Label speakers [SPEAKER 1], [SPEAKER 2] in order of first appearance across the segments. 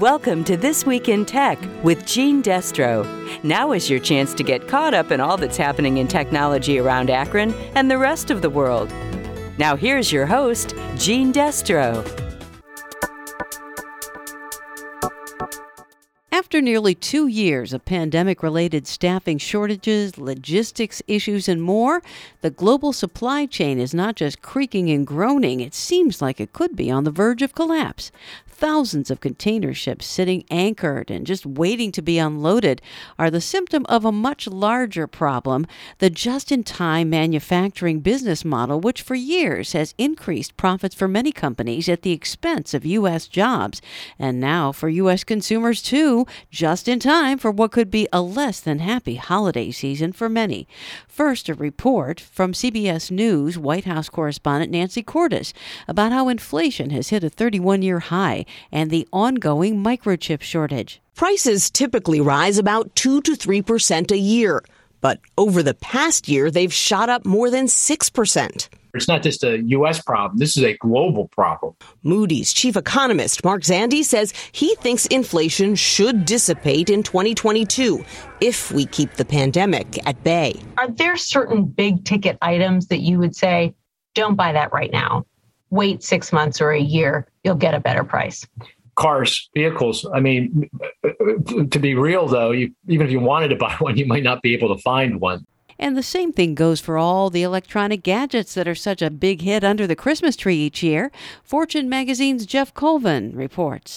[SPEAKER 1] Welcome to This Week in Tech with Gene Destro. Now is your chance to get caught up in all that's happening in technology around Akron and the rest of the world. Now, here's your host, Gene Destro.
[SPEAKER 2] After nearly two years of pandemic related staffing shortages, logistics issues, and more, the global supply chain is not just creaking and groaning, it seems like it could be on the verge of collapse thousands of container ships sitting anchored and just waiting to be unloaded are the symptom of a much larger problem the just in time manufacturing business model, which for years has increased profits for many companies at the expense of U.S. jobs, and now for U.S. consumers too, just in time for what could be a less than happy holiday season for many. First, a report from CBS News White House correspondent Nancy Cordes about how inflation has hit a 31 year high and the ongoing microchip shortage.
[SPEAKER 3] Prices typically rise about 2 to 3% a year, but over the past year, they've shot up more than 6%.
[SPEAKER 4] It's not just a U.S. problem. This is a global problem.
[SPEAKER 3] Moody's chief economist Mark Zandi says he thinks inflation should dissipate in 2022 if we keep the pandemic at bay.
[SPEAKER 5] Are there certain big ticket items that you would say, don't buy that right now? Wait six months or a year, you'll get a better price
[SPEAKER 4] cars, vehicles. I mean, to be real though, you, even if you wanted to buy one, you might not be able to find one.
[SPEAKER 2] And the same thing goes for all the electronic gadgets that are such a big hit under the Christmas tree each year. Fortune magazine's Geoff Colvin reports.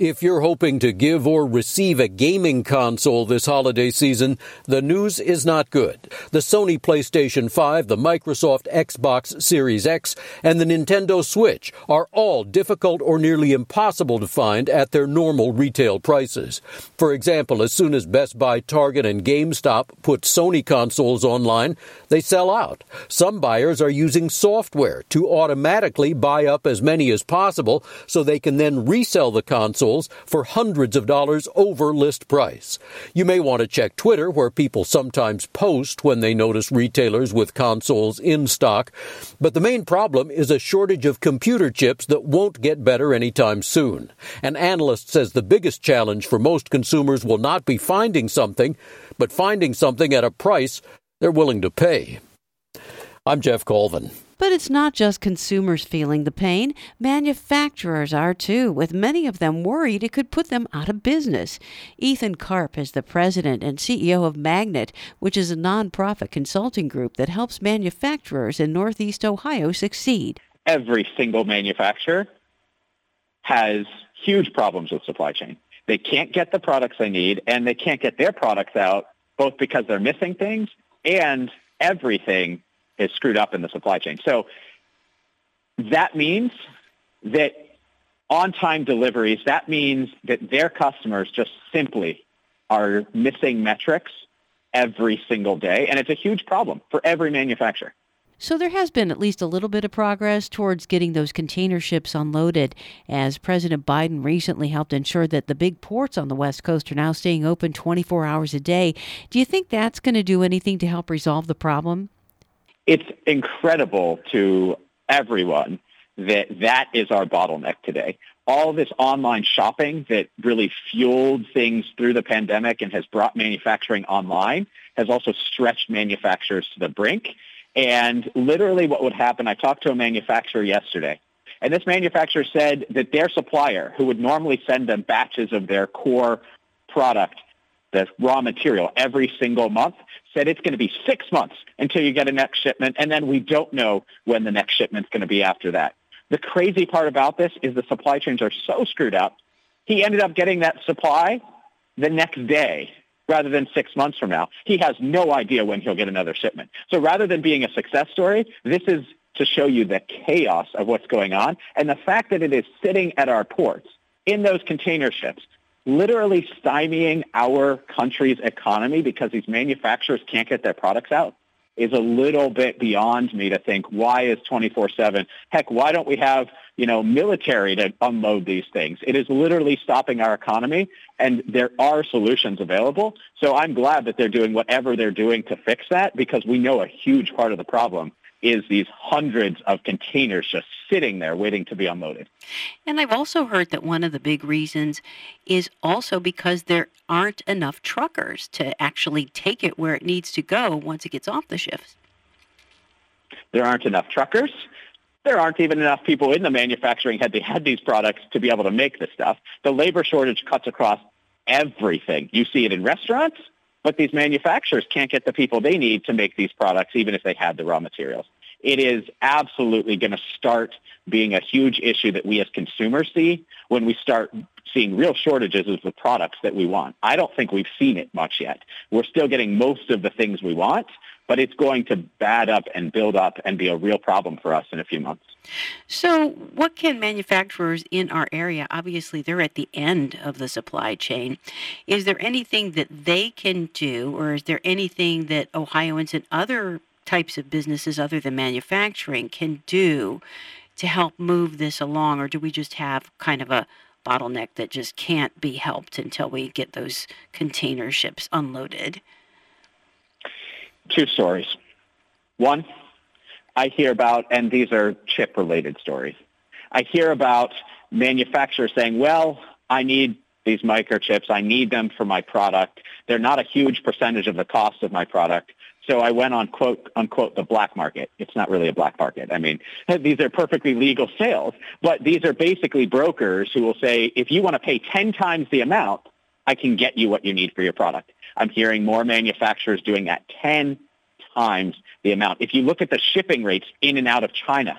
[SPEAKER 6] If you're hoping to give or receive a gaming console this holiday season, the news is not good. The Sony PlayStation 5, the Microsoft Xbox Series X, and the Nintendo Switch are all difficult or nearly impossible to find at their normal retail prices. For example, as soon as Best Buy, Target, and GameStop put Sony consoles online, they sell out. Some buyers are using software to automatically buy up as many as possible so they can then resell the console consoles for hundreds of dollars over list price. You may want to check Twitter, where people sometimes post when they notice retailers with consoles in stock. But the main problem is a shortage of computer chips that won't get better anytime soon. An analyst says the biggest challenge for most consumers will not be finding something, but finding something at a price they're willing to pay. I'm Geoff Colvin.
[SPEAKER 2] But it's not just consumers feeling the pain. Manufacturers are too, with many of them worried it could put them out of business. Ethan Karp is the president and CEO of Magnet, which is a nonprofit consulting group that helps manufacturers in Northeast Ohio succeed.
[SPEAKER 7] Every single manufacturer has huge problems with supply chain. They can't get the products they need, and they can't get their products out, both because they're missing things and everything is screwed up in the supply chain. So that means that on-time deliveries, that means that their customers just simply are missing metrics every single day. And it's a huge problem for every manufacturer.
[SPEAKER 2] So there has been at least a little bit of progress towards getting those container ships unloaded as President Biden recently helped ensure that the big ports on the West Coast are now staying open 24 hours a day. Do you think that's going to do anything to help resolve the problem?
[SPEAKER 7] It's incredible to everyone that that is our bottleneck today. All this online shopping that really fueled things through the pandemic and has brought manufacturing online has also stretched manufacturers to the brink. And literally what would happen, I talked to a manufacturer yesterday, and this manufacturer said that their supplier, who would normally send them batches of their core product, the raw material every single month, said it's going to be six months until you get a next shipment, and then we don't know when the next shipment's going to be after that. The crazy part about this is the supply chains are so screwed up. He ended up getting that supply the next day rather than six months from now. He has no idea when he'll get another shipment. So rather than being a success story, this is to show you the chaos of what's going on and the fact that it is sitting at our ports in those container ships literally stymieing our country's economy because these manufacturers can't get their products out is a little bit beyond me to think why is 24/7 heck why don't we have you know military to unload these things? It is literally stopping our economy and there are solutions available. So i'm glad that they're doing whatever they're doing to fix that because we know a huge part of the problem is these hundreds of containers just sitting there waiting to be unloaded.
[SPEAKER 2] And I've also heard that one of the big reasons is also because there aren't enough truckers to actually take it where it needs to go once it gets off the shifts.
[SPEAKER 7] There aren't enough truckers. There aren't even enough people in the manufacturing head they had these products to be able to make this stuff. The labor shortage cuts across everything. You see it in restaurants, but these manufacturers can't get the people they need to make these products, even if they had the raw materials. It is absolutely going to start being a huge issue that we as consumers see when we start seeing real shortages of the products that we want. I don't think we've seen it much yet. We're still getting most of the things we want, but it's going to bad up and build up and be a real problem for us in a few months.
[SPEAKER 2] So, what can manufacturers in our area, obviously they're at the end of the supply chain, is there anything that they can do, or is there anything that Ohioans and other types of businesses other than manufacturing can do to help move this along, or do we just have kind of a bottleneck that just can't be helped until we get those container ships unloaded?
[SPEAKER 7] Two stories. One, I hear about, and these are chip related stories. I hear about manufacturers saying, well, I need these microchips. I need them for my product. They're not a huge percentage of the cost of my product. So I went on quote unquote the black market. It's not really a black market. I mean, these are perfectly legal sales, but these are basically brokers who will say, if you want to pay 10 times the amount, I can get you what you need for your product. I'm hearing more manufacturers doing that 10 times the amount. If you look at the shipping rates in and out of China,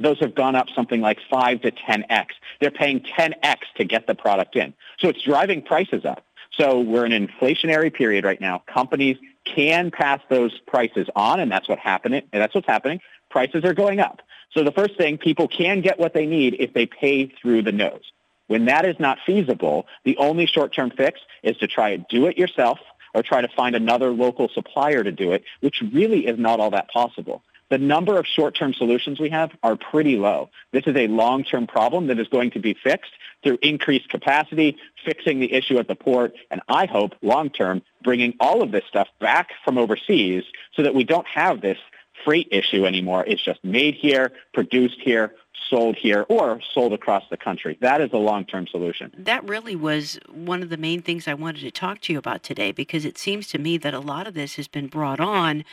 [SPEAKER 7] those have gone up something like 5 to 10x. They're paying 10x to get the product in. So it's driving prices up. So we're in an inflationary period right now. Companies can pass those prices on, and that's what happening. And that's what's happening. Prices are going up. So the first thing, people can get what they need if they pay through the nose. When that is not feasible, the only short-term fix is to try to do it yourself or try to find another local supplier to do it, which really is not all that possible. The number of short-term solutions we have are pretty low. This is a long-term problem that is going to be fixed through increased capacity, fixing the issue at the port, and I hope long-term bringing all of this stuff back from overseas so that we don't have this freight issue anymore. It's just made here, produced here, sold here or sold across the country. That is a long term solution.
[SPEAKER 2] That really was one of the main things I wanted to talk to you about today because it seems to me that a lot of this has been brought on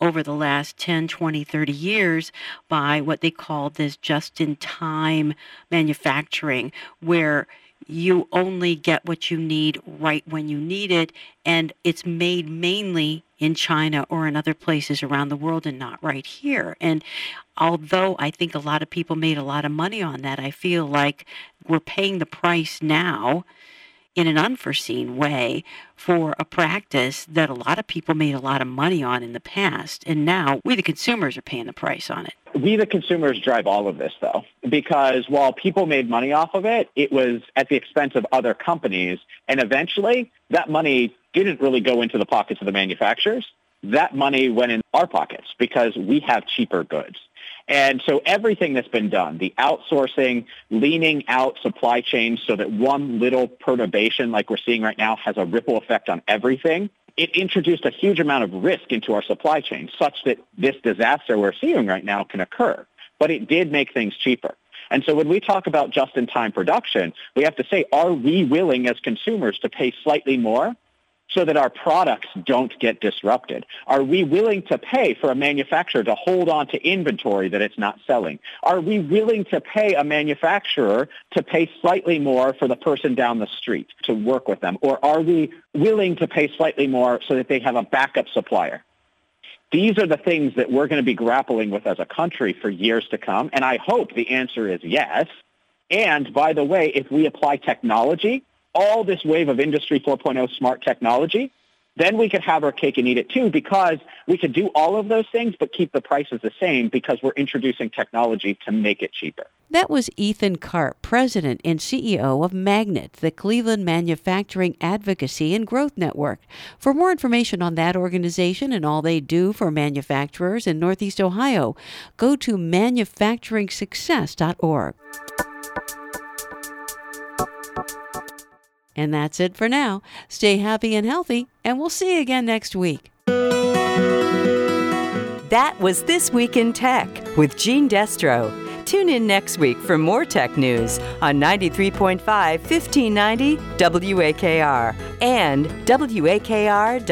[SPEAKER 2] over the last 10, 20, 30 years by what they call this just in time manufacturing, where you only get what you need right when you need it, and it's made mainly in China or in other places around the world and not right here. And although I think a lot of people made a lot of money on that, I feel like we're paying the price now in an unforeseen way for a practice that a lot of people made a lot of money on in the past. And now we, the consumers, are paying the price on it.
[SPEAKER 7] We, the consumers, drive all of this, though, because while people made money off of it, it was at the expense of other companies. And eventually, that money didn't really go into the pockets of the manufacturers. That money went in our pockets because we have cheaper goods. And so everything that's been done, the outsourcing, leaning out supply chains so that one little perturbation like we're seeing right now has a ripple effect on everything, it introduced a huge amount of risk into our supply chain such that this disaster we're seeing right now can occur. But it did make things cheaper. And so when we talk about just-in-time production, we have to say, are we willing as consumers to pay slightly more so that our products don't get disrupted? Are we willing to pay for a manufacturer to hold on to inventory that it's not selling? Are we willing to pay a manufacturer to pay slightly more for the person down the street to work with them? Or are we willing to pay slightly more so that they have a backup supplier? These are the things that we're going to be grappling with as a country for years to come. And I hope the answer is yes. And by the way, if we apply technology all this wave of Industry 4.0 smart technology, then we could have our cake and eat it too because we could do all of those things but keep the prices the same because we're introducing technology to make it cheaper.
[SPEAKER 2] That was Ethan Karp, President and CEO of Magnet, the Cleveland Manufacturing Advocacy and Growth Network. For more information on that organization and all they do for manufacturers in Northeast Ohio, go to manufacturingsuccess.org. And that's it for now. Stay happy and healthy, and we'll see you again next week.
[SPEAKER 1] That was This Week in Tech with Gene Destro. Tune in next week for more tech news on 93.5 1590 WAKR and WAKR.net.